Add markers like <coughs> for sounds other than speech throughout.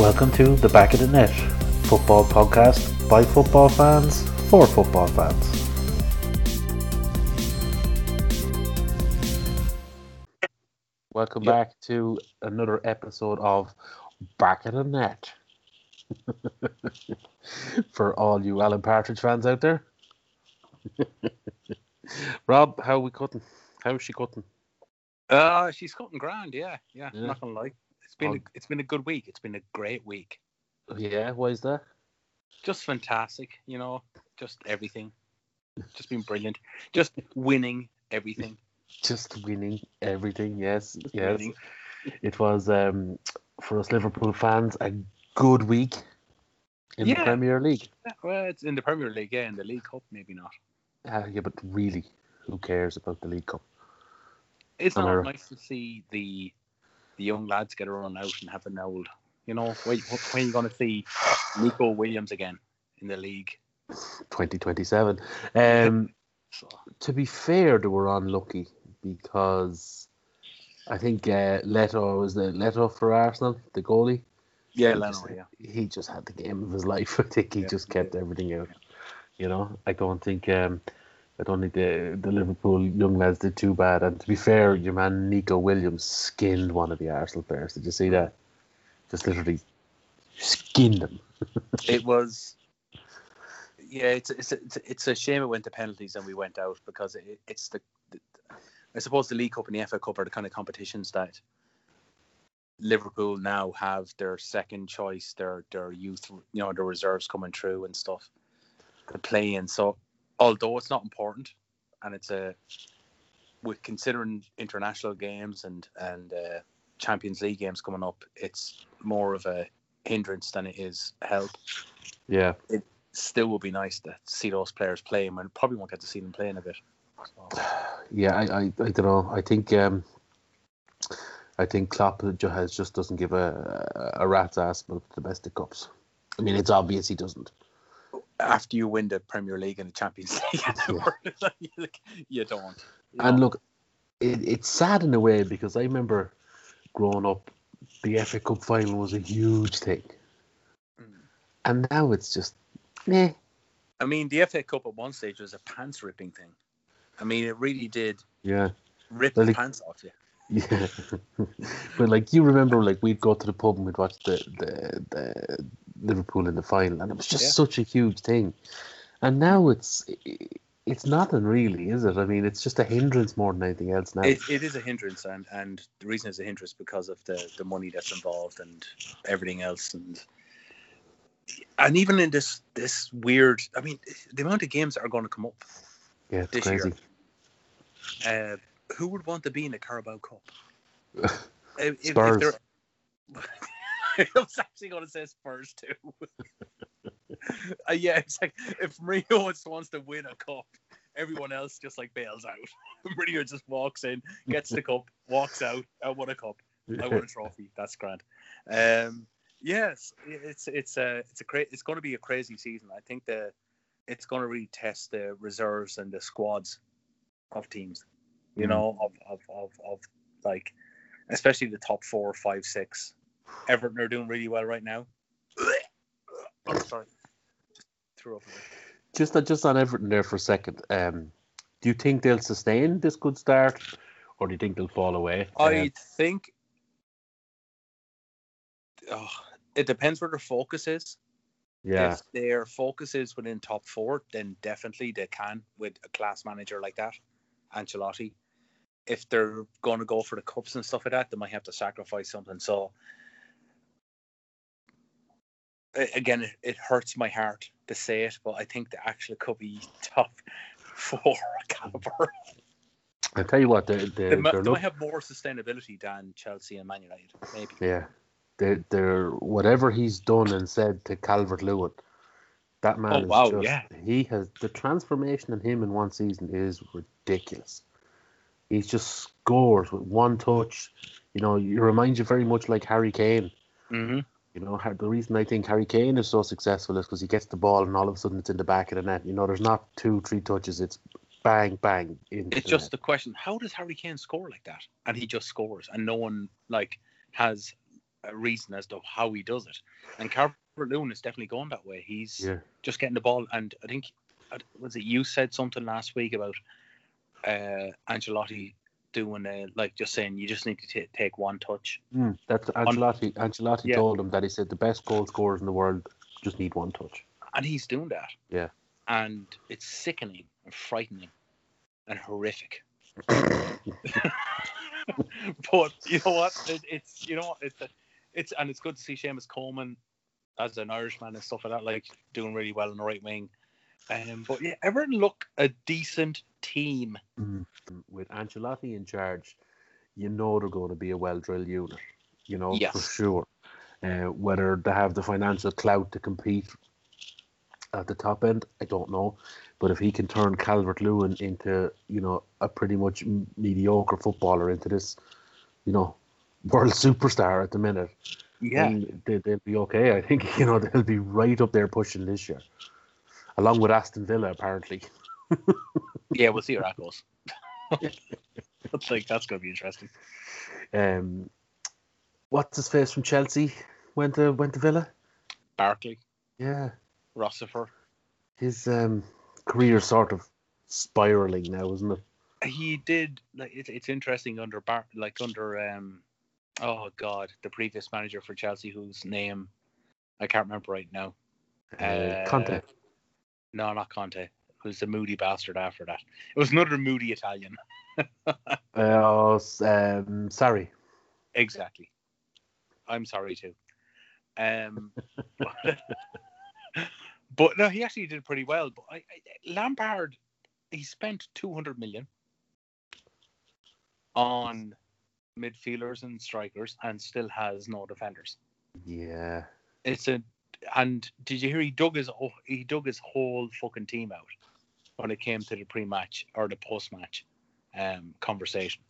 Welcome to the Back of the Net football podcast by football fans for football fans. Welcome Yep. back to another episode of Back of the Net. <laughs> for all you Alan Partridge fans out there. <laughs> Rob, how we cutting? How's she cutting? Uh, she's cutting grand, yeah, yeah. Yeah. I'm not gonna lie. It's been a, it's been a good week. It's been a great week. Yeah, why is that? Just fantastic, you know. Just everything. Just been brilliant. Just winning everything. <laughs> Just winning everything, yes, yes. winning. It was um, for us Liverpool fans a good week in the Premier League. Yeah, Well, it's in the Premier League, yeah. In the League Cup, maybe not. Uh, yeah, but really, who cares about the League Cup? It's not nice to see the the young lads get a run out and have an old. You know, when, when are you going to see Neco Williams again in the league? 2027. Um, So, to be fair, they were unlucky because I think uh, Leto was the Leto for Arsenal, the goalie. yeah, he Leno, just, yeah. he just had the game of his <laughs> life. I think he Yeah. just kept everything out. You know, I don't think um, I don't think the the Liverpool young lads did too bad. And to be fair, your man Neco Williams skinned one of the Arsenal players. Did you see that? Just literally skinned him. <laughs> it was yeah it's it's it's, it's a shame it went to penalties and we went out because it, it's the, the I suppose the League Cup and the FA Cup are the kind of competitions that Liverpool now have their second choice their their youth you know their reserves coming through and stuff to play in so although it's not important and it's a with considering international games and and uh, Champions League games coming up it's more of a hindrance than it is help Yeah. It still would be nice to see those players playing, and probably won't get to see them playing a bit. So, Yeah, I, I, I don't know. I think um, I think Klopp has just doesn't give a a rat's ass about the domestic cups. I mean, it's obvious he doesn't. After you win the Premier League and the Champions <laughs> League, you, <laughs> you don't. you And know. look, it, it's sad in a way because I remember growing up, the FA Cup final was a huge thing, Mm. and now it's just, meh. I mean, the FA Cup at one stage was a pants ripping thing. I mean, it really did Yeah, rip Well, the pants off you. <laughs> yeah. but like you remember, like we'd go to the pub and we'd watch the the, the Liverpool in the final, and it was just Yeah. such a huge thing. And now it's it's nothing really, is it? I mean, it's just a hindrance more than anything else now. It, it is a hindrance, and, and the reason it's a hindrance because of the, the money that's involved and everything else, and and even in this this weird, I mean, the amount of games that are going to come up. yeah, it's this year. crazy. Uh, who would want to be in the Carabao Cup? <laughs> If- if- if Spurs. <laughs> I was actually going to say Spurs too. <laughs> uh, yeah, it's like if Mourinho wants, wants to win a cup, everyone else just like bails out. <laughs> Mourinho just walks in, gets the cup, walks out. I won a cup. I won a trophy. That's grand. Um, yes, it's it's a it's a cra- it's going to be a crazy season. I think the it's going to really test the reserves and the squads of teams. You Mhm. know, of, of of of like especially the top four, five, six. Everton are doing really well right now. Oh, sorry, just threw up. Just uh, just on Everton there for a second. Um, do you think they'll sustain this good start, or do you think they'll fall away? I Um, think oh, it depends where their focus is. yeah, If their focus is within top four, then definitely they can with a class manager like that, Ancelotti. If they're going to go for the cups and stuff like that, they might have to sacrifice something. So, a- again, it, it hurts my heart to say it, but I think they actually could be top <laughs> four caliber. I'll tell you what, they, they, They, might, they look- have more sustainability than Chelsea and Man United, maybe. Yeah, they're, they're whatever he's done and said to Calvert Lewin. That man, Oh, is wow, just, yeah. he has the transformation in him in one season is ridiculous. He just scores with one touch. You know, he reminds you very much like Harry Kane. Mm-hmm. You know, the reason I think Harry Kane is so successful is because he gets the ball and all of a sudden it's in the back of the net. You know, there's not two, three touches. It's bang, bang. It's the just net. the question: How does Harry Kane score like that? And he just scores, and no one like has a reason as to how he does it. And Calvert Lewin is definitely going that way. He's Yeah. just getting the ball, and I think uh, was it you said something last week about uh, Ancelotti doing uh, like just saying you just need to ta take one touch. Mm, that's Ancelotti. Ancelotti Yeah. told him that he said the best goal scorers in the world just need one touch. and he's doing that. Yeah. And it's sickening and frightening and horrific. <laughs> but you know what? It, it's you know what? It's it's and it's good to see Seamus Coleman as an Irishman and stuff like that, like doing really well in the right wing. Um, but yeah, Everton look a decent team. Mm. With Ancelotti in charge, you know they're going to be a well-drilled unit. You know Yes. for sure. Uh, whether they have the financial clout to compete at the top end, I don't know. But if he can turn Calvert Lewin into, you know, a pretty much mediocre footballer into this, you know, world superstar at the minute, then they, they'll be okay. I think <laughs> you know they'll be right up there pushing this year, along with Aston Villa apparently. <laughs> yeah, we'll see how that goes. <laughs> That's like that's gonna be interesting. Um, what's his face from Chelsea went to went to Villa. Barkley, Yeah, Rossifer. his um career sort of spiraling now, isn't it? he did like it's it's interesting under Bar like under um oh god the previous manager for Chelsea whose name I can't remember right now. Uh, Uh, Conte. No, not Conte. It was the moody bastard after that. It was another moody Italian. Uh, <laughs> oh, s- um, sorry. Exactly. I'm sorry too. Um, <laughs> but no, he actually did pretty well. But I, I, Lampard, he spent 200 million on midfielders and strikers, and still has no defenders. Yeah. It's a and did you hear he dug his whole- he dug his whole fucking team out when it came to the pre-match or the post-match um, conversation.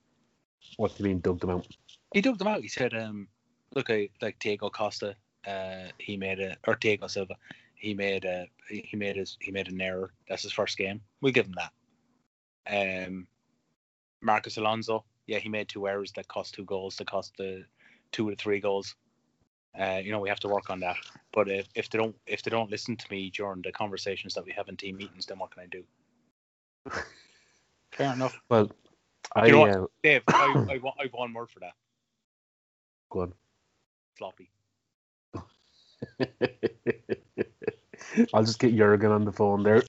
What do you mean, dug them out? he dug them out. He said, um, look, I, like Diego Costa, uh, he made a or Diego Silva, he made a he made his he made an error. That's his first game. We'll give him that. Um, Marcos Alonso, yeah, he made two errors that cost two goals. That cost the two or three goals. Uh, you know, we have to work on that. But if, if they don't if they don't listen to me during the conversations that we have in team meetings, then what can I do? <laughs> Fair enough, Well, I You know what? uh, Dave. I, <coughs> I, want, I have one word for that. go on. Sloppy. <laughs> I'll just get Jurgen on the phone there.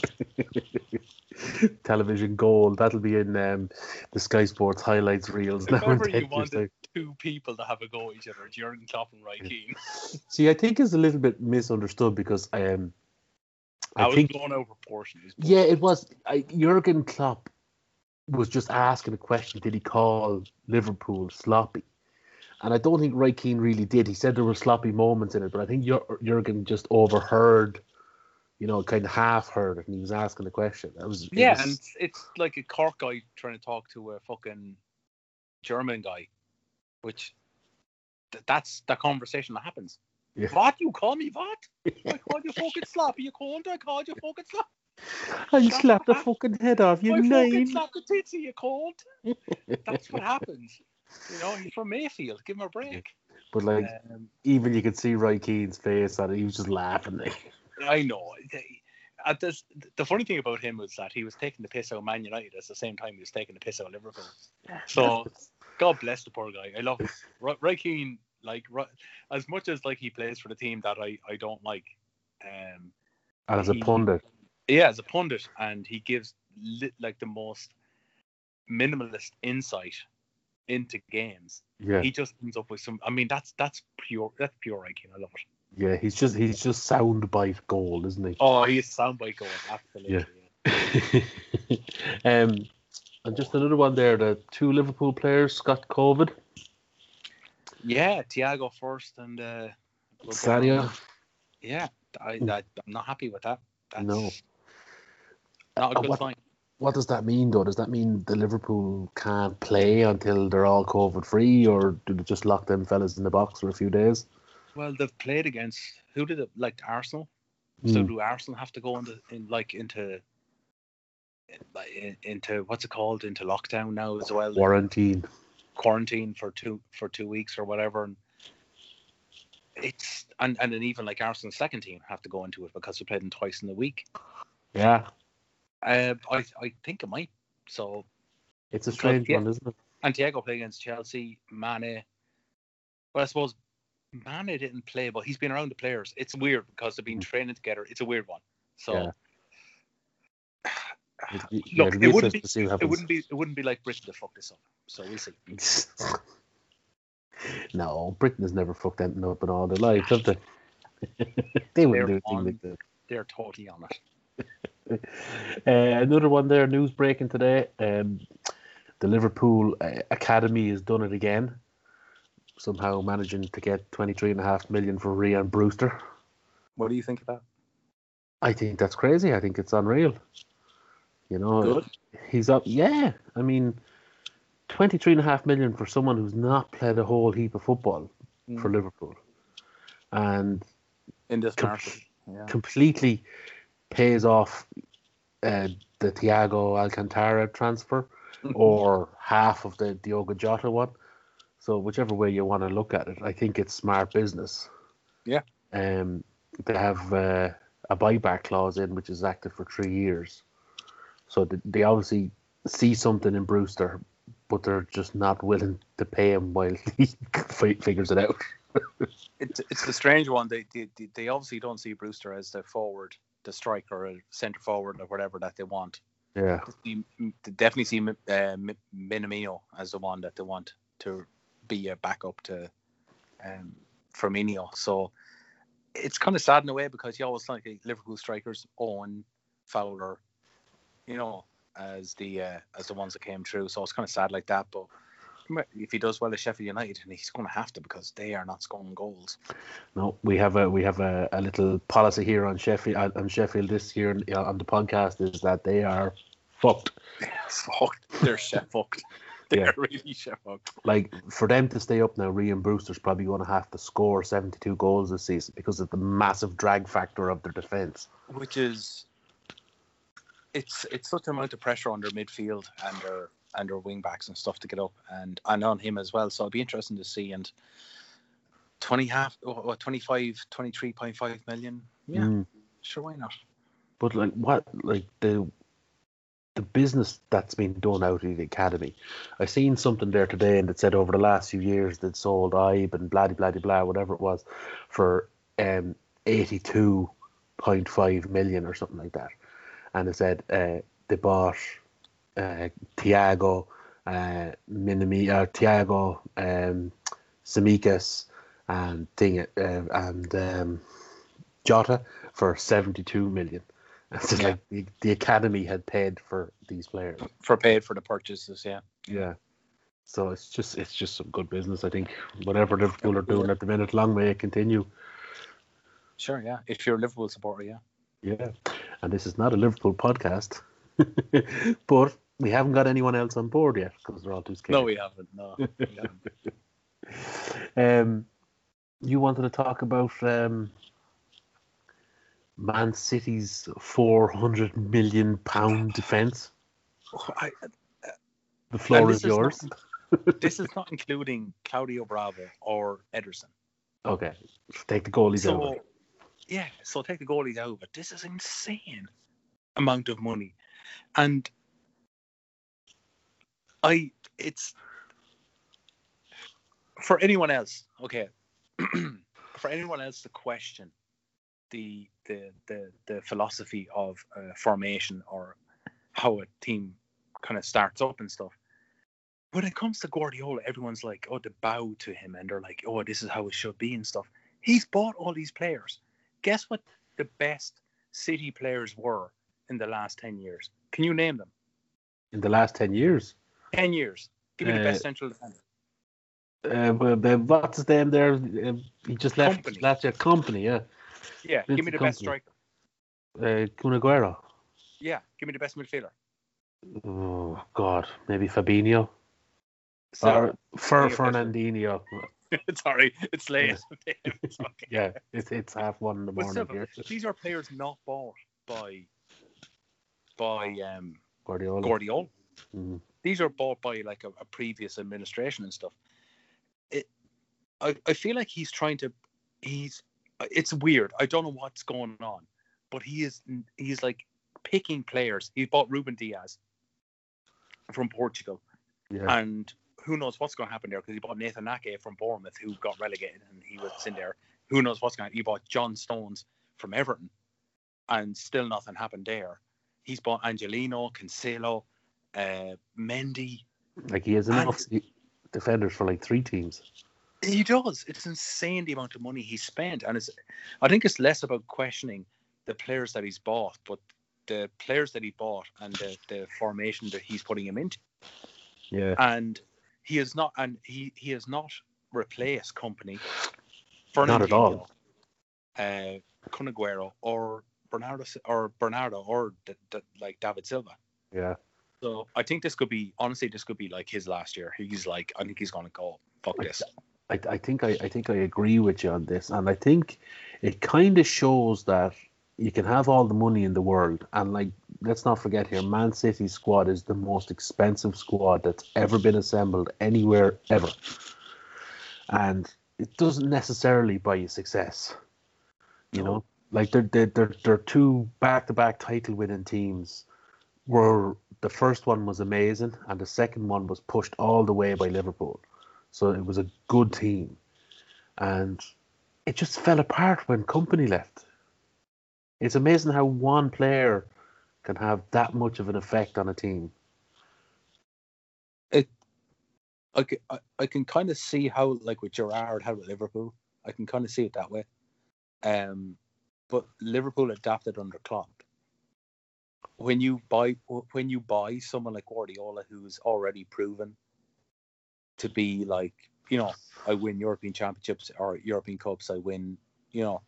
<laughs> Television gold. That'll be in um, the Sky Sports highlights reels If now and ever you then, wanted like- two people to have a go at each other, Jurgen Klopp and Roy Keane. See, I think it's a little bit misunderstood because um, I, I was think blown out of proportion. Yeah, it was I, Jurgen Klopp was just asking a question: Did he call Liverpool sloppy? And I don't think Roy Keane really did. He said there were sloppy moments in it, but I think Jur- Jurgen just overheard, you know, kind of half heard it, and he was asking the question. That was Yeah, was- and it's like a Cork guy trying to talk to a fucking German guy, which th- that's the conversation that happens. Yeah. What you call me? What? <laughs> I called you fucking sloppy. You called. I called you fucking sloppy. I slapped the fucking head off you I fucking nine. slapped the titsy. You called. That's what happens. You know, he's from Mayfield. Give him a break. But like, Um, even you could see Roy Keane's face on it. He was just laughing. Like, I know. This, the funny thing about him was that he was taking the piss out of Man United at the same time he was taking the piss out of Liverpool. So <laughs> God bless the poor guy. I love. Roy, Roy Keane, like Ro- as much as like he plays for the team that I, I don't like. Um, and as a pundit, yeah, as a pundit, and he gives li- like the most minimalist insight into games. yeah, He just ends up with some. I mean, that's that's pure. That's pure Roy Keane. I love it. yeah, he's just he's just soundbite gold, isn't he? Oh, he's soundbite going. Absolutely. Yeah. <laughs> um, and just another one there. The two Liverpool players got COVID. Yeah, Thiago first and uh, Sadio. Yeah, I, that, I'm not happy with that. That's No. not a good what- sign. What does that mean, though? Does that mean the Liverpool can't play until they're all COVID free, or do they just lock them fellas in the box for a few days? Well, they've played against who did it? Like Arsenal. So Hmm. do Arsenal have to go into in like into into what's it called into lockdown now as well? Quarantine. Quarantine for two for two weeks or whatever. And it's and and then even like Arsenal's second team have to go into it because we played them twice in the week. Yeah, Uh, I I think it might. So it's a strange one, isn't it? Santiago played against Chelsea. Mane. Well, I suppose Mane didn't play, but he's been around the players. It's weird because they've been Mm. training together. It's a weird one. So. Yeah. <sighs> It- it- Look, it'll it be wouldn't be see what it wouldn't be it wouldn't be like Britain to fuck this up. So we'll see. <laughs> no, Britain has never fucked anything up in all their lives, have they? <laughs> they wouldn't They're do a thing on- like that. They're totally on it. <laughs> Uh, another one there, news breaking today. Um, the Liverpool uh, Academy has done it again. Somehow managing to get twenty three and a half million for Rian Brewster. What do you think of that? I think that's crazy. I think it's unreal. You know, Good. he's up. Yeah, I mean, twenty three and a half million for someone who's not played a whole heap of football for Mm. Liverpool, and In this Com- market. Yeah. completely pays off uh, the Thiago Alcantara transfer <laughs> or half of the Diogo Jota one. So whichever way you want to look at it, I think it's smart business. Yeah. Um, they have uh, a buyback clause in which is active for three years. So they obviously see something in Brewster, but they're just not willing to pay him while <laughs> he figures it out. <laughs> it's it's the strange one. They, they they obviously don't see Brewster as the forward, the striker, or centre forward, or whatever that they want. Yeah. They definitely see uh, Minamino as the one that they want to be a backup to um, Firmino. So it's kind of sad in a way because you always like Liverpool strikers, Owen, Fowler, you know, as the uh, as the ones that came through. So it's kind of sad like that. But if he does well at Sheffield United, and he's going to have to because they are not scoring goals. No, we have a we have a, a little policy here on Sheffield on Sheffield this year uh, on the podcast is that they are fucked. <laughs> fucked. They're chef fucked. <laughs> They're Yeah. really chef fucked. Like for them to stay up now, Rian Brewster's probably going to have to score seventy two goals this season because of the massive drag factor of their defense. Which is, it's it's such an amount of pressure on their midfield and their and their wing backs and stuff to get up, and and on him as well. So it'll be interesting to see. And twenty half, what 25, 23.5 million. Yeah, Mm. sure, why not? But like what like the the business that's been done out of the academy. I seen something there today and it said over the last few years they'd sold Ibe and blah blah blah blah whatever it was for um eighty two point five million or something like that. And it said uh, they bought uh, Thiago, uh, Minami, uh, Tiago, um, Tsimikas, and thing uh, and um, Jota for seventy two million. <laughs> It's Yeah. like the, the academy had paid for these players. For paid for the purchases, yeah. Yeah. So it's just it's just some good business. I think whatever Liverpool are doing at the minute, long may it continue. Sure, yeah. If you're a Liverpool supporter, yeah. Yeah. And this is not a Liverpool podcast, <laughs> but we haven't got anyone else on board yet because they're all too scared. No, we haven't. No, <laughs> we haven't. Um, you wanted to talk about um, Man City's four hundred million pound defense. <sighs> I, The floor is yours. not- this is not including Claudio Bravo or Ederson. <laughs> Okay, take the goalies out. So, it. Yeah, so take the goalies out it. This is insane amount of money, and I it's for anyone else. Okay, <clears throat> for anyone else to question the the the the philosophy of uh, formation or how a team kind of starts up and stuff. When it comes to Guardiola, everyone's like, "Oh, to bow to him," and they're like, "Oh, this is how it should be" and stuff. He's bought all these players. Guess what? The best City players were in the last ten years. Can you name them? In the last ten years, Ten years. Give me the best Uh, central defender. uh, well, what's his name there? Uh, he just left Kompany. last year. Kompany, yeah. Yeah, give me the best striker. Uh, Kun Aguero. Yeah, give me the best midfielder. Oh God, maybe Fabinho So, or Fer Fernandinho. <laughs> sorry, it's late. <laughs> It's <laughs> okay. Yeah, it's it's half one in the morning still, here. these are players not bought by by um, Guardiola. Guardiola. Mhm. These are bought by like a, a previous administration and stuff. It, I, I feel like he's trying to he's it's weird. I don't know what's going on, but he is he's like picking players. He bought Ruben Dias from Portugal, Yeah. and who knows what's going to happen there because he bought Nathan Ake from Bournemouth, who got relegated, and he was in there. Who knows what's going to? happen? He bought John Stones from Everton, and still nothing happened there. He's bought Angelino, Cancelo, uh, Mendy. Like he has And- enough defenders for like three teams. He does. It's insane the amount of money he spent, and it's. I think it's less about questioning the players that he's bought, but the players that he bought and the, the formation that he's putting him into. Yeah. And he is not, and he he has not replaced Kompany. Not at all. Uh, Kun Aguero or Bernardo or Bernardo or d- d- like David Silva. Yeah. So I think this could be honestly, this could be like his last year. He's like, I think he's gonna go fuck this. I, I think I, I think I agree with you on this, and I think it kind of shows that you can have all the money in the world, and like let's not forget here, Man City squad is the most expensive squad that's ever been assembled anywhere ever, and it doesn't necessarily buy you success. You know, like they're they're they're, they're two back-to-back title-winning teams. Where the first one was amazing, and the second one was pushed all the way by Liverpool. So it was a good team. And it just fell apart when Kompany left. It's amazing how one player can have that much of an effect on a team. I can, I, I can kind of see how, like with Gerrard, how with Liverpool, I can kind of see it that way. Um, but Liverpool adapted under Klopp. When you buy when you buy someone like Guardiola, who's already proven to be like, you know, I win European championships or European cups, I win, you know,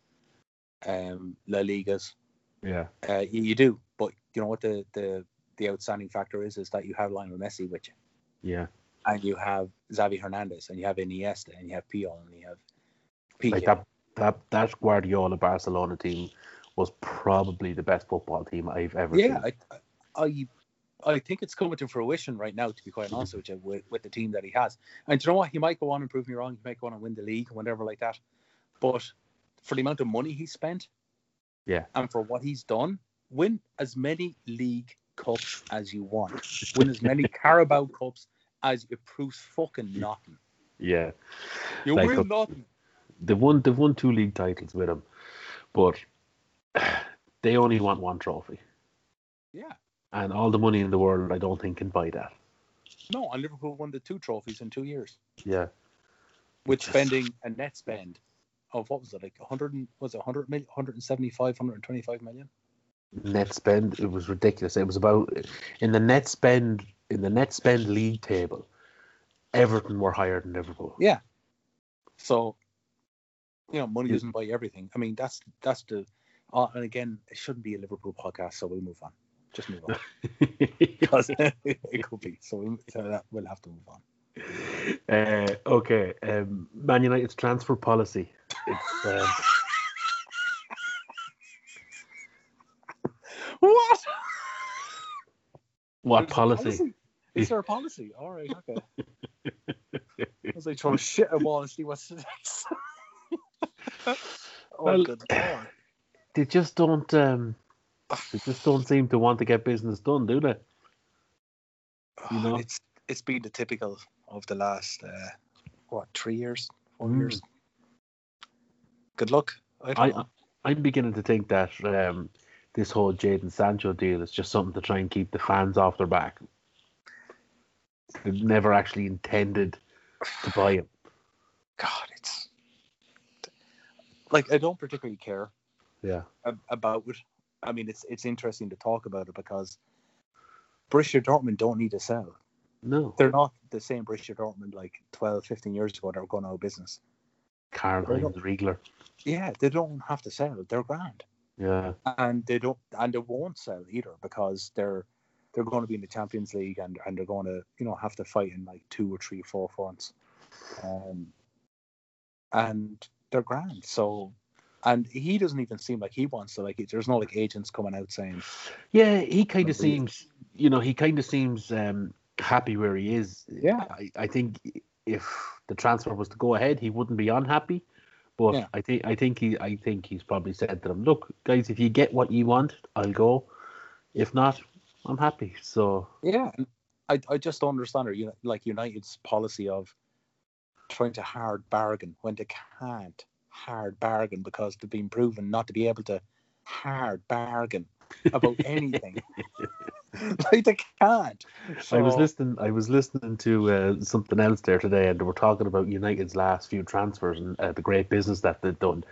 um, La Ligas. Yeah. Uh, you, you do, but you know what the the the outstanding factor is is that you have Lionel Messi with you Yeah. and you have Xavi Hernandez, and you have Iniesta, and you have Puyol, and you have Piqué. Like that that that Guardiola Barcelona team was probably the best football team I've ever yeah, seen. I, I, I think it's coming to fruition right now. To be quite honest with you, with, with the team that he has, and do you know what? He might go on and prove me wrong. He might go on and win the league, and whatever like that. But for the amount of money he spent, Yeah. and for what he's done, win as many league cups as you want, win as many <laughs> Carabao cups as it proves fucking nothing. Yeah. You Like, win uh, nothing. They've won they've won two league titles with him. But <sighs> they only want one trophy. Yeah. And all the money in the world I don't think can buy that. No, and Liverpool won the two trophies in two years. Yeah. with spending a net spend of what was it like 100 was it 100 million 175 125 million? Net spend it was ridiculous. It was about in the net spend in the net spend league table everton were higher than liverpool. Yeah. So you know money doesn't buy everything. I mean that's that's the uh, and again it shouldn't be a liverpool podcast so we'll move on. Just move on. Because <laughs> <laughs> it could be. So, we, so that we'll have to move on <laughs> uh, okay um, man united's transfer policy. It's um, <laughs> what? What There's policy? is there a policy? <laughs> All right okay. I was like throwing shit a wall and see what's next. oh, Well, good lord. they just don't um, they just don't seem to want to get business done do they? You <sighs> know? it's it's been the typical of the last uh, what three years, four Mm. years. Good luck. I, I I'm beginning to think that um, this whole Jaden Sancho deal is just something to try and keep the fans off their back. They never actually intended to buy him. God, it's like I don't particularly care Yeah. about it. I mean, it's it's interesting to talk about it because Borussia Dortmund don't need to sell. No. They're not the same Borussia Dortmund like 12, 15 years ago that were going out of business. Heinz Riegler. Yeah, they don't have to sell. They're grand. Yeah. and they don't and they won't sell either because they're they're going to be in the Champions League and, and they're going to you know have to fight in like two or three four fronts, um, and they're grand. So, and he doesn't even seem like he wants to like. it. There's no like agents coming out saying Yeah, he kind of seems, you know, he kind of seems um, happy where he is. Yeah. I, I think if the transfer was to go ahead, he wouldn't be unhappy. But Yeah. I think I think he I think he's probably said to them, look, guys, if you get what you want, I'll go. If not, I'm happy. So Yeah, I I just don't understand it. You know, like United's policy of trying to hard bargain when they can't hard bargain because they've been proven not to be able to hard bargain about <laughs> anything. <laughs> like they can't. I was listening. I was listening to uh, something else there today, and they were talking about United's last few transfers and uh, the great business that they've done,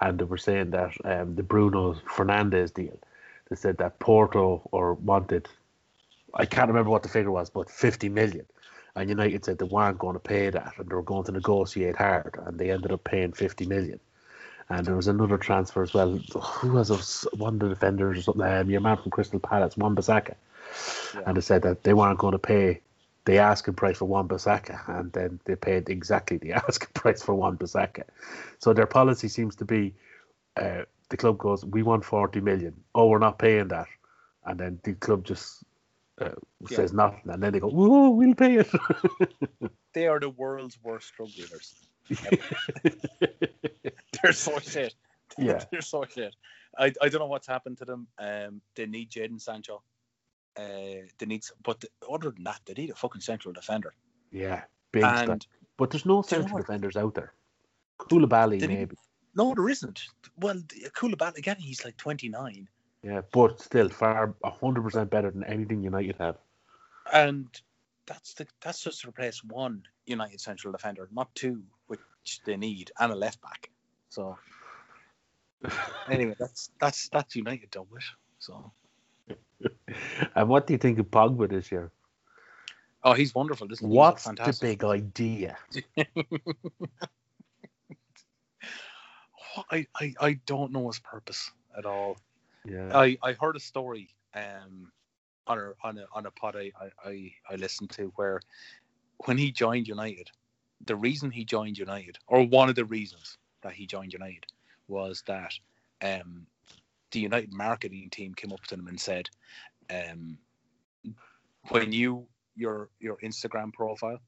and they were saying that um, the Bruno Fernandes deal. They said that Porto or wanted, I can't remember what the figure was, but fifty million, and United said they weren't going to pay that, and they were going to negotiate hard, and they ended up paying fifty million. And there was another transfer as well. Who was one of the defenders or something? Um, your man from Crystal Palace, Wan-Bissaka Yeah. and they said that they weren't going to pay the asking price for Wan Bissaka, and then they paid exactly the <laughs> asking price for Wan Bissaka. So their policy seems to be, uh, the club goes, we want forty million. Oh, we're not paying that, and then the club just uh, Yeah. says nothing, and then they go, whoa, we'll pay it. <laughs> They are the world's worst drug dealers. They're so shit. <laughs> Yeah. <laughs> They're so shit. I, I don't know what's happened to them. Um, they need Jaden Sancho. Uh, they need, but the, other than that, they need a fucking central defender. yeah, big stuff. But there's no Do you know central defenders out there. Koulibaly he- maybe, no, there isn't. Well, Koulibaly again. He's like twenty nine, yeah, but still far hundred percent better than anything United have. and that's the that's just to replace one United central defender, not two, which they need, and a left back. So <laughs> anyway, that's that's that's United done with. So <laughs> And what do you think of Pogba this year? oh, he's wonderful. Isn't he? What's the big idea? <laughs> I, I I don't know his purpose at all. Yeah. I, I heard a story um on a on a on a pod I, I, I listened to where when he joined United, the reason he joined United, or one of the reasons that he joined United, was that um the United marketing team came up to him and said, um when you your your Instagram profile,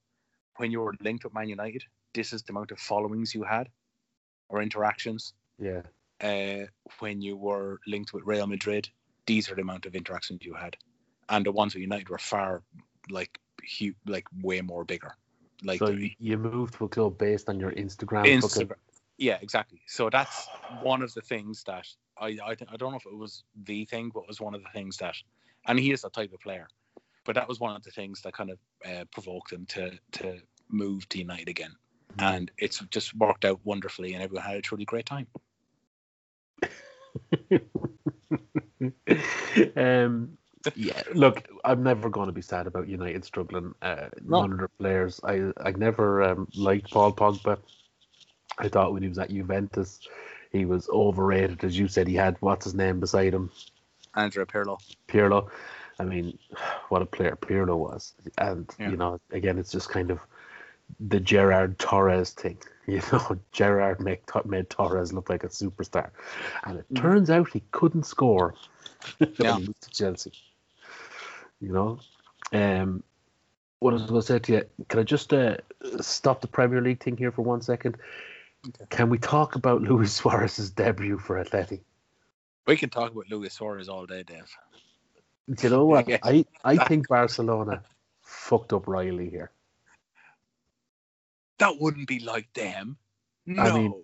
when you were linked with Man United, this is the amount of followings you had or interactions yeah. uh, when you were linked with Real Madrid, these are the amount of interactions you had, and the ones with United were far like hu- like way more bigger. Like so you, moved to a club based on your Instagram. fucking- Instagram. Yeah, exactly. So that's one of the things that I I, I don't know if it was the thing, but it was one of the things that, and he is that type of player, but that was one of the things that kind of uh, provoked him to to move to United again, and it's just worked out wonderfully, and everyone had a truly great time. <laughs> um, yeah, look, I'm never going to be sad about United struggling. Uh, No. None of their players. I I never um, liked Paul Pogba. I thought when he was at Juventus, he was overrated. As you said, he had what's his name beside him, Andrea Pirlo. Pirlo. I mean, <sighs> what a player Pirlo was. And Yeah. you know, again, it's just kind of the Gerrard Torres thing. <laughs> You know, Gerrard made, made Torres look like a superstar, and it Mhm. turns out he couldn't score. <laughs> Yeah. Chelsea. You know, um, what I was going to say to you, can I just uh, stop the Premier League thing here for one second? Okay. Can we talk about <laughs> Luis Suarez's debut for Atleti? We can talk about Luis Suarez all day, Dave. Do you know what? Yeah. <laughs> I, I think Barcelona fucked up Riley here. That wouldn't be like them. No. I mean-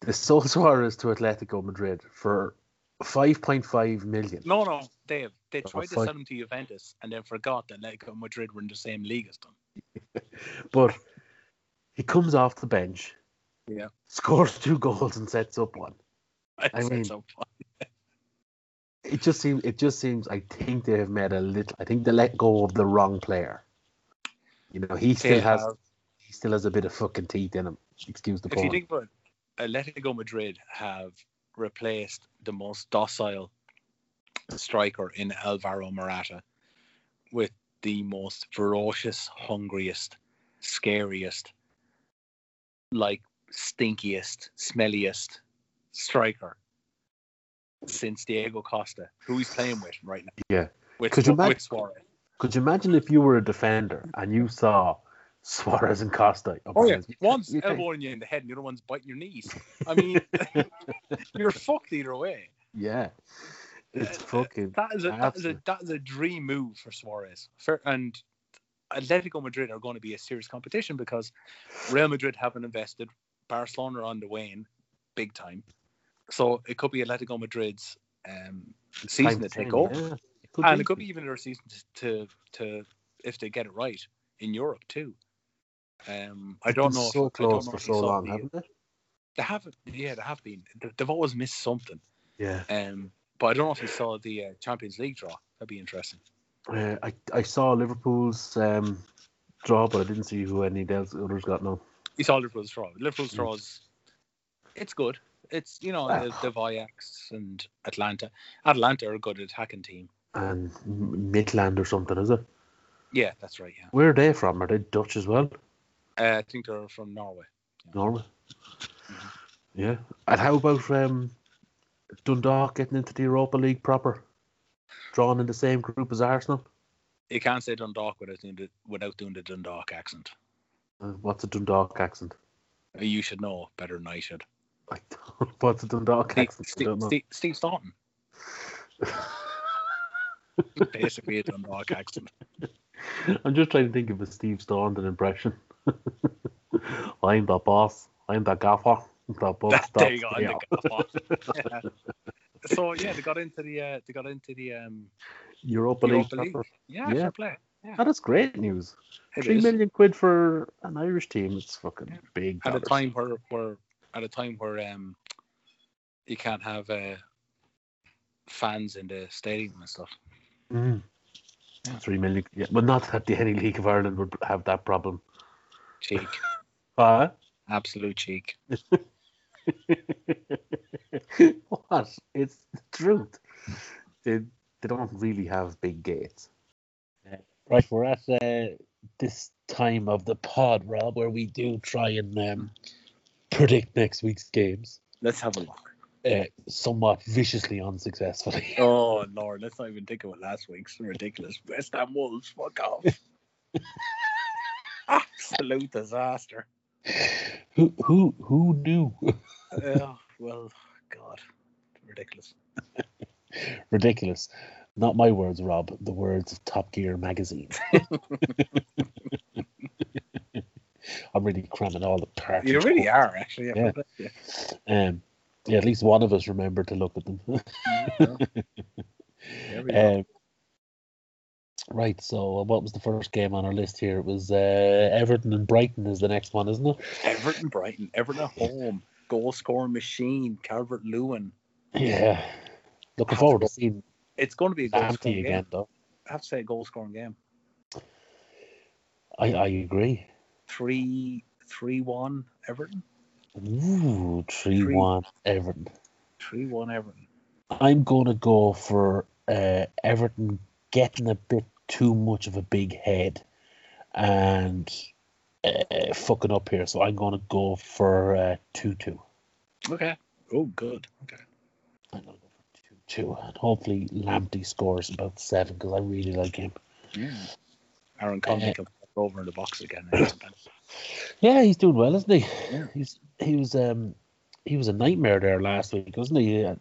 They sold Suarez to Atletico Madrid for 5.5 million. no, no, Dave. They Oh, tried to sell him to Juventus and then forgot that Atletico Madrid were in the same league as them. <laughs> But he comes off the bench, Yeah. scores two goals and sets up one. <laughs> I It's mean- so. <laughs> It just seems. It just seems. I think they have made a little. I think they let go of the wrong player. You know, he still has. He still has a bit of fucking teeth in him. Excuse the if you pun. think about it, Atletico Madrid have replaced the most docile striker in Alvaro Morata with the most ferocious, hungriest, scariest, like stinkiest, smelliest striker since Diego Costa, who he's playing with right now. Yeah. With, Could you imagine- Suarez. Could you imagine if you were a defender and you saw Suarez and Costa. Oh yeah, one's you think- elbowing you in the head, and the other one's biting your knees. I mean, <laughs> you're fucked either way. Yeah. It's fucking. That is a that is a that is a dream move for Suarez. For, and Atletico Madrid are going to be a serious competition because Real Madrid haven't invested. Barcelona are on the wane, big time. So it could be Atletico Madrid's um, season to take over, Yeah, could and be. it could be even their season to, to to if they get it right in Europe too. Um, I don't know. So if, close know for so long, the- haven't they? They haven't. Yeah, they have been. They- They've always missed something. Yeah. Um, but I don't know if you saw the uh, Champions League draw. That'd be interesting. Uh, I I saw Liverpool's um, draw, but I didn't see who any else others got now. You saw Liverpool's draw. Liverpool's Mm. draws. It's good. It's you know Ah. the, the Ajax and Atalanta. Atalanta are a good attacking team. And M- Midland or something, is it? Yeah, that's right. Yeah, Where are they from? Are they Dutch as well? Uh, I think they're from Norway. Norway. Mhm. Yeah. And how about um, Dundalk getting into the Europa League proper? Drawn in the same group as Arsenal? You can't say Dundalk without doing the, without doing the Dundalk accent. Uh, what's a Dundalk accent? You should know better than I should. I don't, <laughs> what's a Dundalk Steve, accent? Steve. Steve, Steve Staunton, <laughs> basically a Dundalk accent. <laughs> I'm just trying to think of a Steve Staunton impression. <laughs> I'm the boss. I'm the gaffer. The book there you go. and they got off. so yeah, they got into the uh, they got into the um, Europa League. Europa League. proper. Yeah, Yeah. play. Yeah, Oh, that's great news. it Three is. million quid for an Irish team. It's fucking Yeah. big. at a time where where at a time where um you can't have uh, fans in the stadium and stuff. Mm. Yeah. Three million. Yeah, but not that the any League of Ireland would have that problem. Cheek, <laughs> Uh, absolute cheek. <laughs> what? It's the truth. They they don't really have big gates. Right, we're at uh, this time of the pod, Rob, where we do try and um, predict next week's games, Let's have a look. uh, somewhat viciously unsuccessfully. <laughs> Oh Lord, let's not even think about last week's ridiculous West Ham Wolves. Fuck off. Absolute disaster. who who who knew? Oh, well, God, ridiculous. <laughs> Ridiculous. Not my words, Rob. The words of Top Gear magazine. <laughs> I'm really cramming all the parts. You really are, actually. Yeah. Yeah. Um, yeah, at least one of us remembered to look at them. There we <laughs> go. um, right. So, what was the first game on our list here? It was uh, Everton and Brighton is the next one, isn't it? Everton, Brighton, Everton at home, goal scoring machine, Calvert Lewin. Yeah. Looking forward to seeing It's going to be a goal scoring again, game. though. I have to say, a goal scoring game. I, I agree. Three, three, one, Everton. Ooh, 3 1 Everton. Three, one, Everton. I'm going to go for uh, Everton getting a bit too much of a big head and uh, fucking up here. So I'm going to go for uh, 2 2. Okay. Oh, good. Okay. I'm going to go for 2 2. And hopefully Lamptey scores about 7 because I really like him. Yeah. Aaron Connolly Uh, can over in the box again. <clears throat> Yeah, he's doing well, isn't he? Yeah. He's he was um he was a nightmare there last week, wasn't he? Uh,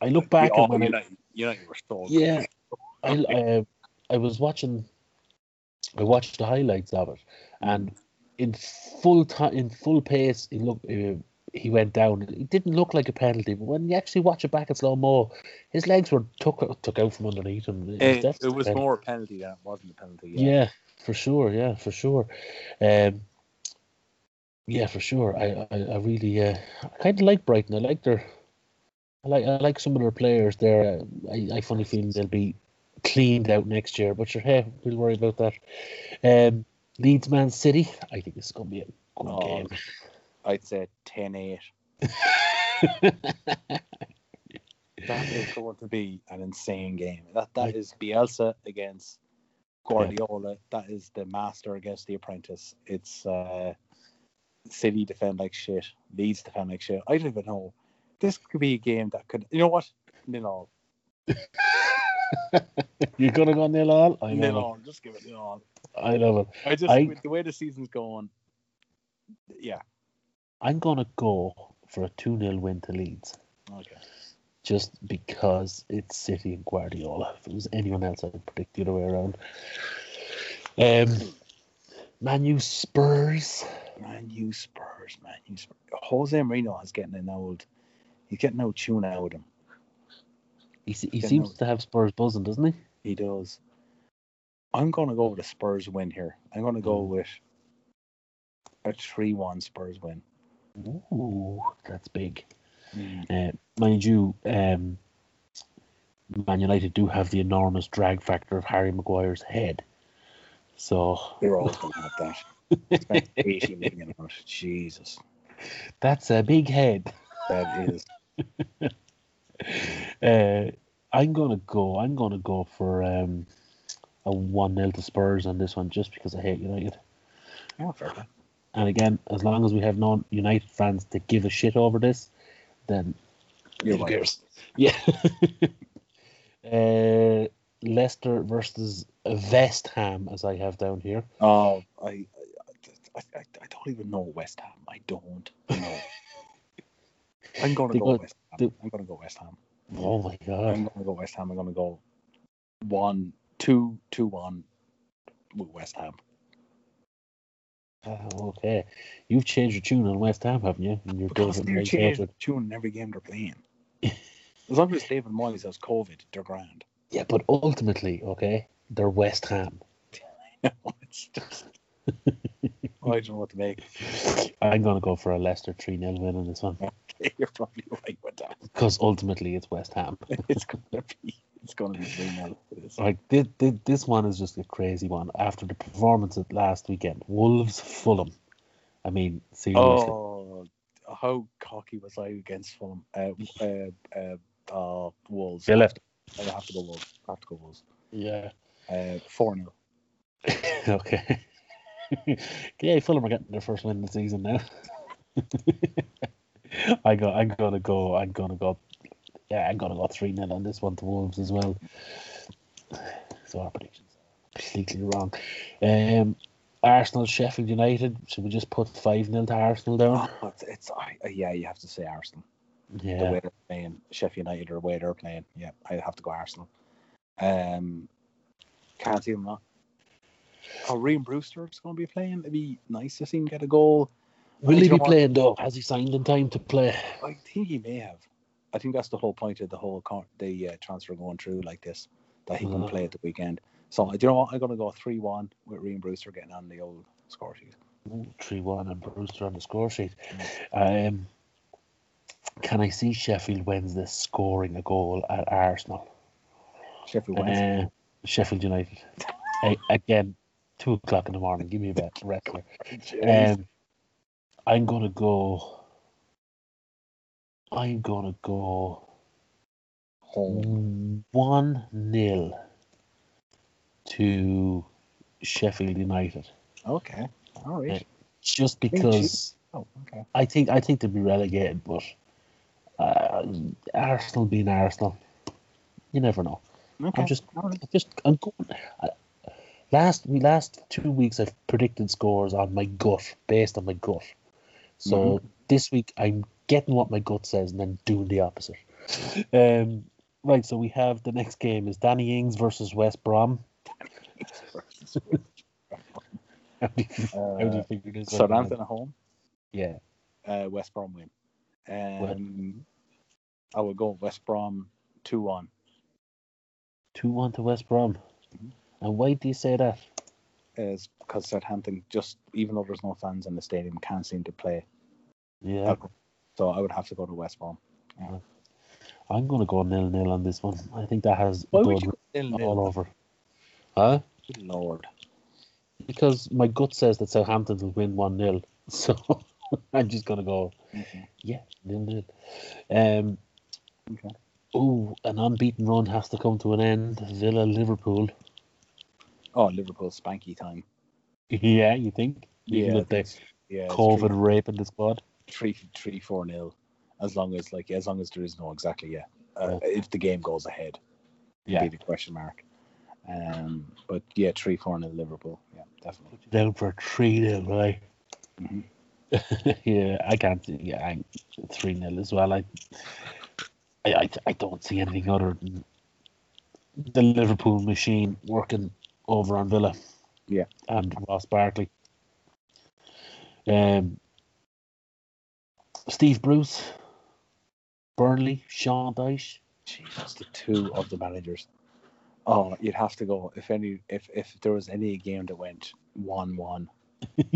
I look back at when I, United, United were so good. yeah, I uh, I was watching, I watched the highlights of it, and in full time, in full pace, he looked. Uh, he went down. It didn't look like a penalty, but when you actually watch it back in slow mo, his legs were took took out from underneath him. It was, It, definitely it was a more a penalty than it wasn't a penalty. Yeah. for sure. Yeah, for sure. Um, yeah, for sure. I, I, I really, uh, I kind of like Brighton. I like their, I like, I like some of their players there. I, I funny feeling they'll be cleaned out next year. But sure, hey, we'll worry about that. Um, Leeds Man City. I think this is going to be a good Oh, game. I'd say 10 8. <laughs> That is going to be an insane game. That That is Bielsa against Guardiola. That is the master against the apprentice. It's uh, City defend like shit. Leeds defend like shit. I don't even know. This could be a game that could. You know what? Nil all. <laughs> <laughs> You're gonna go nil all. I Nil all. Just give it nil all. I love it. I just I- the way the season's going. Yeah. I'm gonna go for a two 0 win to Leeds, Okay. just because it's City and Guardiola. If it was anyone else, I'd predict the other way around. Um, Man U Spurs. Man U Spurs, man U Spurs. Jose Mourinho is getting an old. He's getting old tune out of him. He, he seems to have Spurs buzzing, doesn't he? He does. I'm going to go with a Spurs win here. I'm going to go Mm. with a 3 1 Spurs win. Ooh, that's big. Uh, mind you, um, Man United do have the enormous drag factor of Harry Maguire's head. So They're all going to have that. 80 million on it. Jesus. that's a big head. That is. <laughs> Uh, I'm gonna go. I'm gonna go for um, a one 0 to Spurs on this one, just because I hate United. Oh, fair play. And again, as long as we have no United fans to give a shit over this, then You're who right. cares? <laughs> Yeah. uh, Leicester versus West Ham, as I have down here. Oh, I, I, I, I, don't even know West Ham. I don't know. <laughs> I'm going to They go got- West Ham. they- I'm going to go West Ham. Oh my god! I'm to go West Ham. I'm to go one, two, two, one with West Ham. Ah, okay, you've changed your tune on West Ham, haven't you? And you're Because they're changing the tune in every game they're playing. <laughs> As long as David Moyes has COVID, they're grand. Yeah, but ultimately, okay, they're West Ham. <laughs> it's just. I don't know what to make. I'm gonna go for a Leicester three 0 win on this one <laughs> You're probably right with that. because ultimately it's West Ham. <laughs> <laughs> It's going to be. It's going to be three 0 Like this, this one is just a crazy one. After the performance at last weekend, Wolves Fulham. I mean, seriously, Oh, how cocky was I against Fulham? Uh, uh, uh, uh, Wolves. they left. I have to go Wolves. I have to go Wolves. Yeah. Uh, four 0 okay. <laughs> yeah, Fulham are getting their first win of the season now. <laughs> I go. I'm gonna go. I'm gonna go. Yeah, I'm gonna go three 0 on this one to Wolves as well. So our predictions are completely wrong. Um, Arsenal, Sheffield United. Should we just put five 0 to Arsenal down? Oh, it's, it's uh, yeah. You have to say Arsenal. Yeah. The way they're playing Sheffield United or the way they're playing. Yeah, I have to go Arsenal. Um, can't see them not. Oh, Rhian Brewster is going to be playing. It'd be nice to see him get a goal. Will he be playing though? Has he signed in time to play? I think he may have. I think that's the whole point of the whole con- the uh, transfer going through like this, that he can Uh. play at the weekend. So do you know what? I'm going to go three one with Rhian Brewster getting on the old score sheet. Three one and Brewster on the score sheet. Um, can I see Sheffield Wednesday scoring a goal at Arsenal? Sheffield Wednesday. Uh, Sheffield United. <laughs> I, again, two o'clock in the morning. Give me a bet, wrestler. Um, I'm gonna go. I'm gonna go Home. one nil to Sheffield United, Okay. All right. just because. Oh, okay. I think I think they'll be relegated, but uh, Arsenal being Arsenal, you never know. Okay. I'm just, right. I'm just, I'm going. I, last we last two weeks I've predicted scores on my gut, based on my gut. So Mm-hmm. this week I'm getting what my gut says and then doing the opposite. Um, right. So we have the next game is Danny Ings versus West Brom. <laughs> How do you, how do you Uh, figure this? Southampton at home. Yeah. Uh, West Brom win. Um, I would go West Brom two one. Two one to West Brom. Mhm. And why do you say that? Is because Southampton just even though there's no fans in the stadium can't seem to play. Yeah, So I would have to go to West Brom. I'm gonna go nil nil on this one. I think that has Why would you go nil all over. Huh? Good Lord. Because my gut says that Southampton will win one 0 <laughs> So I'm just gonna go Okay. yeah nil nil. Um. Okay. Oh, an unbeaten run has to come to an end. Villa Liverpool. Oh, Liverpool spanky time. <laughs> Yeah, you think? Even with the yeah, COVID rape in the squad. three, three, three, four nil. As long as like as long as there is no exactly yeah. Uh, if the game goes ahead, Yeah. be the question mark. Um, but yeah, three four nil Liverpool. Yeah, definitely. Down for three nil, right? Mhm. <laughs> yeah, I can't. Yeah, I'm three nil as well. I, I, I, I don't see anything other than the Liverpool machine working over on Villa. Yeah. and Ross Barkley. Um, Steve Bruce, Burnley, Sean Dyche. Jesus, the two of the managers. Oh, you'd have to go if any if if there was any game that went one one, that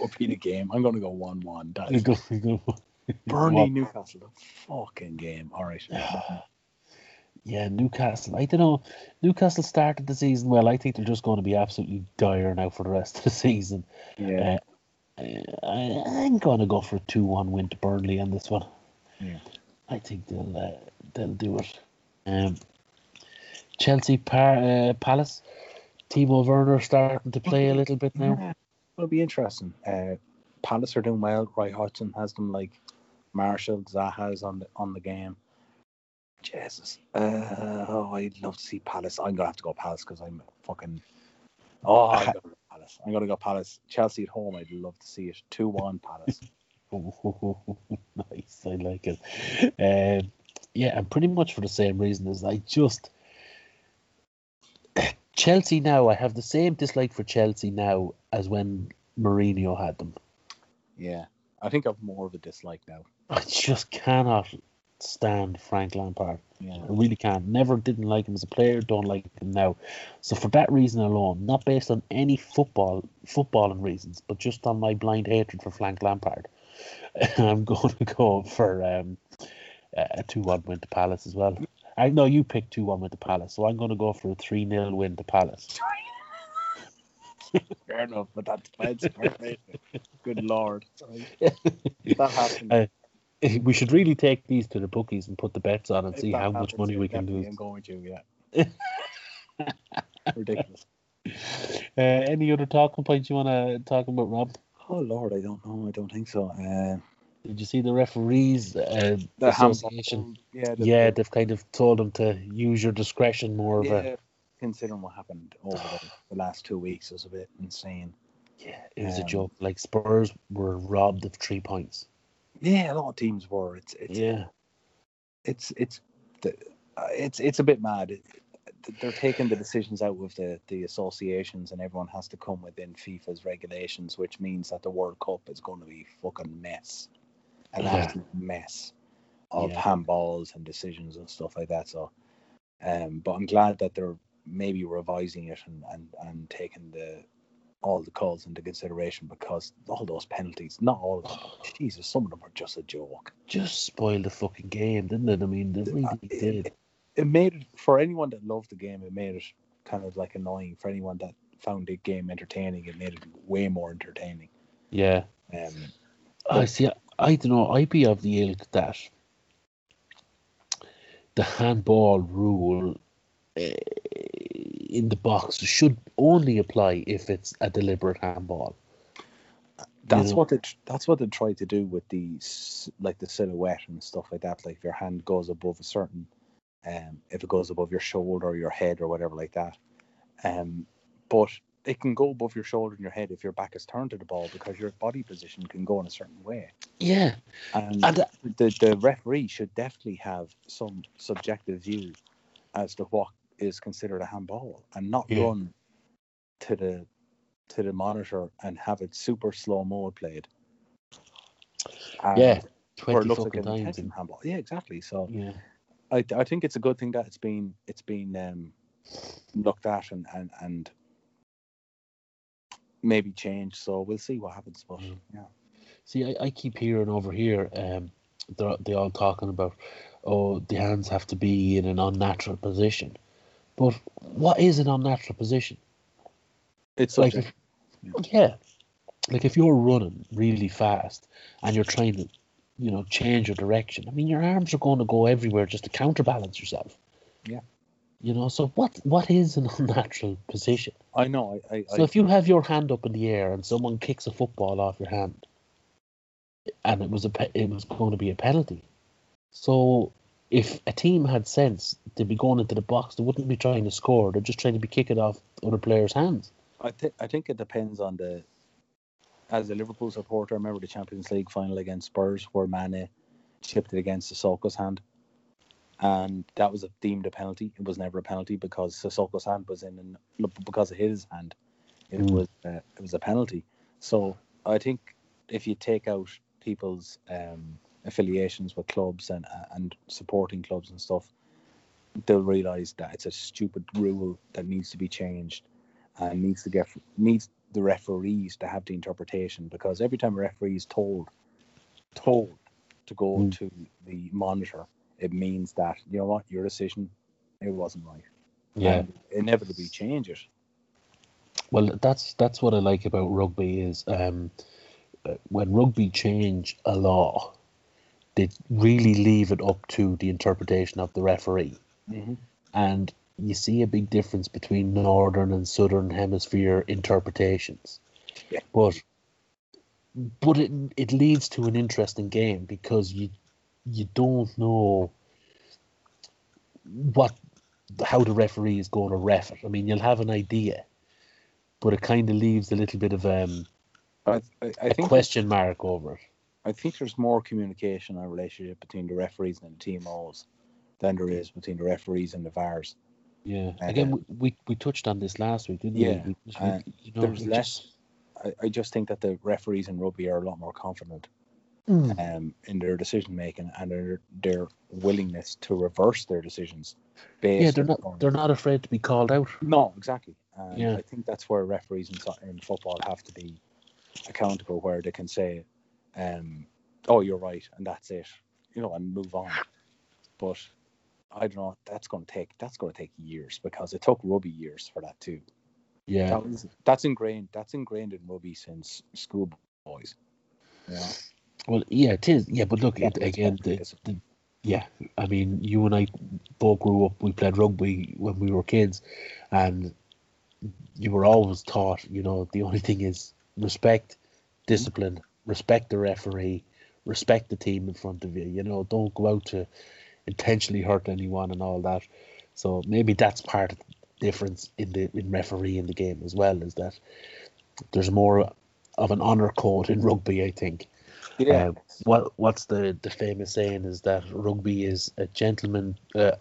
would be the game. I'm gonna go one one. That go- go- <laughs> Burnley Newcastle, the fucking game. All right. <sighs> <laughs> Yeah, Newcastle. I don't know. Newcastle started the season well. I think they're just going to be absolutely dire now for the rest of the season. Yeah. Uh, I, I'm going to go for a two-one win to Burnley on this one. Yeah. I think they'll uh, they'll do it. Um, Chelsea Par- uh, Palace. Timo Werner starting to play a <laughs> little bit now. Yeah, It'll be interesting. Uh, Palace are doing well. Roy Hodgson has them like Marshall, Zaha's on the on the game. Jesus. Uh, oh, I'd love to see Palace. I'm gonna have to go Palace because I'm fucking. Oh, I'm gonna go <laughs> Palace. I'm gonna go Palace. Chelsea at home. I'd love to see it. Two one Palace. <laughs> nice, I like it. Um, yeah, and pretty much for the same reason as I just <coughs> Chelsea now. I have the same dislike for Chelsea now as when Mourinho had them. yeah, I think I've more of a dislike now. I just cannot stand Frank Lampard. Yeah. I really can't. Never didn't like him as a player. Don't like him now. So for that reason alone, not based on any football footballing reasons, but just on my blind hatred for Frank Lampard, <laughs> I'm going to go for um, a two-one win to Palace as well. I know you picked two-one win to Palace, so I'm going to go for a three-nil win to Palace. Fair enough, but that depends. <laughs> Good lord. <laughs> that happened. Uh, <laughs> We should really take these to the bookies and put the bets on and If see how much money we can lose. I'm going to, yeah. <laughs> Ridiculous. Uh, any other talking points you want to talk about, Rob? Oh Lord, I don't know. I don't think so. Uh, Did you see the referees uh, the association? yeah, the, Yeah, they've kind of told them to use your discretion more of a. Considering what happened over the, the last two weeks, was a bit insane. Yeah, it was a Um, joke. Like Spurs were robbed of three points. Yeah, a lot of teams were. It's it's Yeah, it's it's it's it's a bit mad. They're taking the decisions out of the the associations, and everyone has to come within FIFA's regulations, which means that the World Cup is going to be fucking mess, an Yeah. absolute mess of Yeah. handballs and decisions and stuff like that. So, um, but I'm glad that they're maybe revising it and and and taking the all the calls into consideration because all those penalties, not all of them, <sighs> Jesus, some of them are just a joke. just spoiled the fucking game, didn't it? I mean, they really Uh, did. It, it made it for anyone that loved the game. It made it kind of like annoying for anyone that found the game entertaining. It made it way more entertaining. Yeah, Um, I see. I don't know. I'd be of the ilk that the handball rule uh, in the box should only apply if it's a deliberate handball. that's know. what they that's what they try to do with these like the silhouette and stuff like that. Like if your hand goes above a certain, um, if it goes above your shoulder or your head or whatever like that, um, but it can go above your shoulder and your head if your back is turned to the ball because your body position can go in a certain way. Yeah, And and uh, the the referee should definitely have some subjective view as to what is considered a handball and not Yeah. run to the to the monitor and have it super slow mode played. And yeah, twenty looks like times. intentional handball. Yeah, exactly. So Yeah, I I think it's a good thing that it's been it's been um, looked at and, and and maybe changed. So we'll see what happens. But Mm. yeah, See, I, I keep hearing over here, um, they're they all talking about, oh, the hands have to be in an unnatural position. But what is an unnatural position? it's Like, if, yeah, like if you're running really fast and you're trying to, you know, change your direction. I mean, your arms are going to go everywhere just to counterbalance yourself. Yeah. You know, so what what is an <laughs> unnatural position? I know. I I, So I if you have your hand up in the air and someone kicks a football off your hand, and it was a it was going to be a penalty. So if a team had sense, they'd be going into the box. They wouldn't be trying to score. They're just trying to be kicking off other players' hands. I think I think it depends on the. As a Liverpool supporter, I remember the Champions League final against Spurs where Mane chipped it against Sissoko's hand, and that was a deemed a penalty. It was never a penalty because Sissoko's hand was in, and because of his hand, it Mm. was uh, it was a penalty. So I think if you take out people's um, affiliations with clubs and and supporting clubs and stuff, they'll realise that it's a stupid rule that needs to be changed and needs to get needs the referees to have the interpretation because every time a referee is told told to go Mm. to the monitor, it means that you know what your decision it wasn't right. And inevitably change it. Well, that's that's what I like about rugby is um, uh, when rugby change a law, they really leave it up to the interpretation of the referee, Mm-hmm. and you see a big difference between northern and southern hemisphere interpretations. Yeah. But but it it leads to an interesting game because you you don't know what how the referee is going to ref it. I mean, you'll have an idea, but it kind of leaves a little bit of um, I, I, I a think question mark over it. I think there's more communication and relationship between the referees and the TMOs than there is between the referees and the VARs. Yeah. Uh, Again, we, we we touched on this last week, didn't Yeah, we? we, we uh, you know, there's less. just- I, I just think that the referees in rugby are a lot more confident Mm. um, in their decision making and their their willingness to reverse their decisions. Based yeah, they're not on- they're not afraid to be called out. No, exactly. And Yeah. I think that's where referees in, in football have to be accountable, where they can say, um, "Oh, you're right," and that's it, you know, and move on. But I don't know. That's going to take that's going to take years because it took rugby years for that too. Yeah. That was, that's ingrained. That's ingrained in rugby since schoolboys. Yeah. Well, yeah, it is. Yeah, but look, Yeah, it, again, the, the, yeah, I mean, you and I both grew up. We played rugby when we were kids, and you were always taught, you know, the only thing is respect, discipline, respect the referee, respect the team in front of you. You know, don't go out to intentionally hurt anyone and all that. So maybe that's part of the difference in the in referee in the game as well. Is that there's more of an honor code in rugby, I think. Yeah. Um, what what's the the famous saying is that rugby is a gentleman, uh,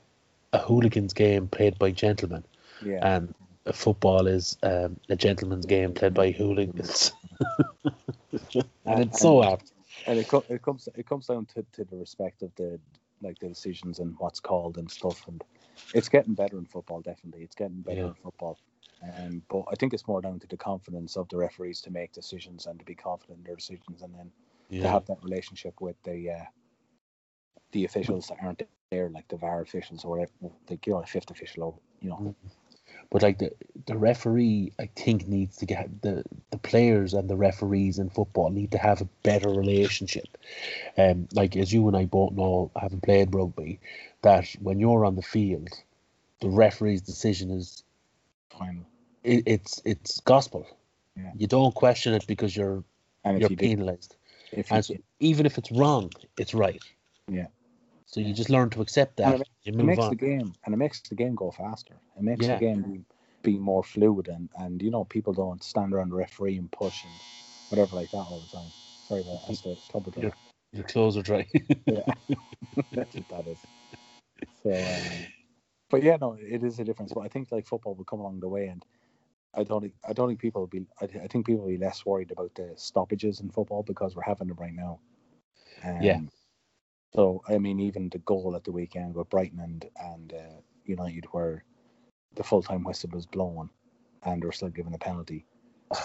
a hooligans game played by gentlemen, yeah. and a football is um, a gentleman's game played by hooligans. <laughs> <laughs> and it's so apt. and it, co- it comes it comes down to, to the respect of the like the decisions and what's called and stuff and it's getting better in football definitely. It's getting better Yeah. in football. Um, but I think it's more down to the confidence of the referees to make decisions and to be confident in their decisions and then to have that relationship with the uh, the officials that aren't there like the VAR officials or whatever like you know the fifth official or you know But like the the referee, I think needs to get the the players and the referees in football need to have a better relationship. Um, like as you and I both know, having played rugby, that when you're on the field, the referee's decision is final it, it's it's gospel. Yeah. You don't question it because you're and you're you penalised, if you and so even if it's wrong, it's right. Yeah. So you just learn to accept that. You it makes on. the game and it makes the game go faster. It makes Yeah. the game be, be more fluid and, and you know people don't stand around the referee and push and whatever like that all the time. Sorry about that. That's the tub of Yeah. Your clothes are dry. <laughs> Yeah, <laughs> that's what that is. So, um, but yeah, no, it is a difference. But I think like football will come along the way, and I don't think I don't think people will be. I, I think people will be less worried about the stoppages in football because we're having them right now. Um, Yeah. So I mean, even the goal at the weekend with Brighton and and uh, United, where the full time whistle was blown, and they're still given a penalty. <sighs>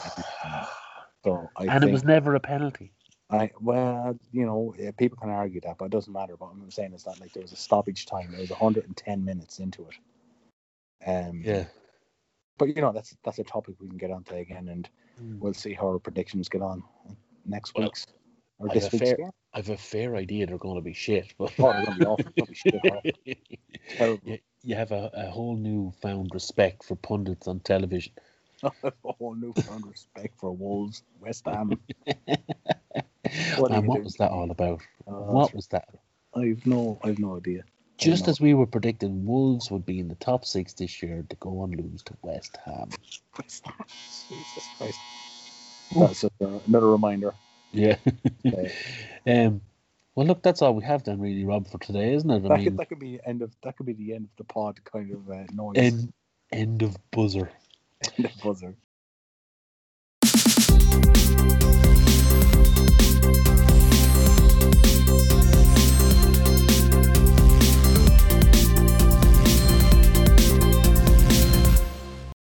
So I and think, it was never a penalty. I well, you know, people can argue that, but it doesn't matter. What I'm saying is that like there was a stoppage time. There was 110 minutes into it. Um, Yeah. But you know, that's that's a topic we can get onto again, and we'll see how our predictions get on next Well, week's or I have fair- game. I've a fair idea they're going to be shit, <laughs> but Oh, they're gonna be awful. Be shit. <laughs> You, you have a, a whole new found respect for pundits on television. <laughs> a whole new found respect for Wolves, West Ham. What what was that all about? Uh, what was that? I've no, I've no idea. Just as we were predicting, Wolves would be in the top six this year to go and lose to West Ham. What's that? Jesus Christ. That's just, uh, another reminder. Yeah. <laughs> um, well, look, that's all we have then, really, Rob, for today, isn't it? I that, mean, could, that could be end of that could be the end of the pod kind of uh, noise. End, end of buzzer. <laughs> End of buzzer.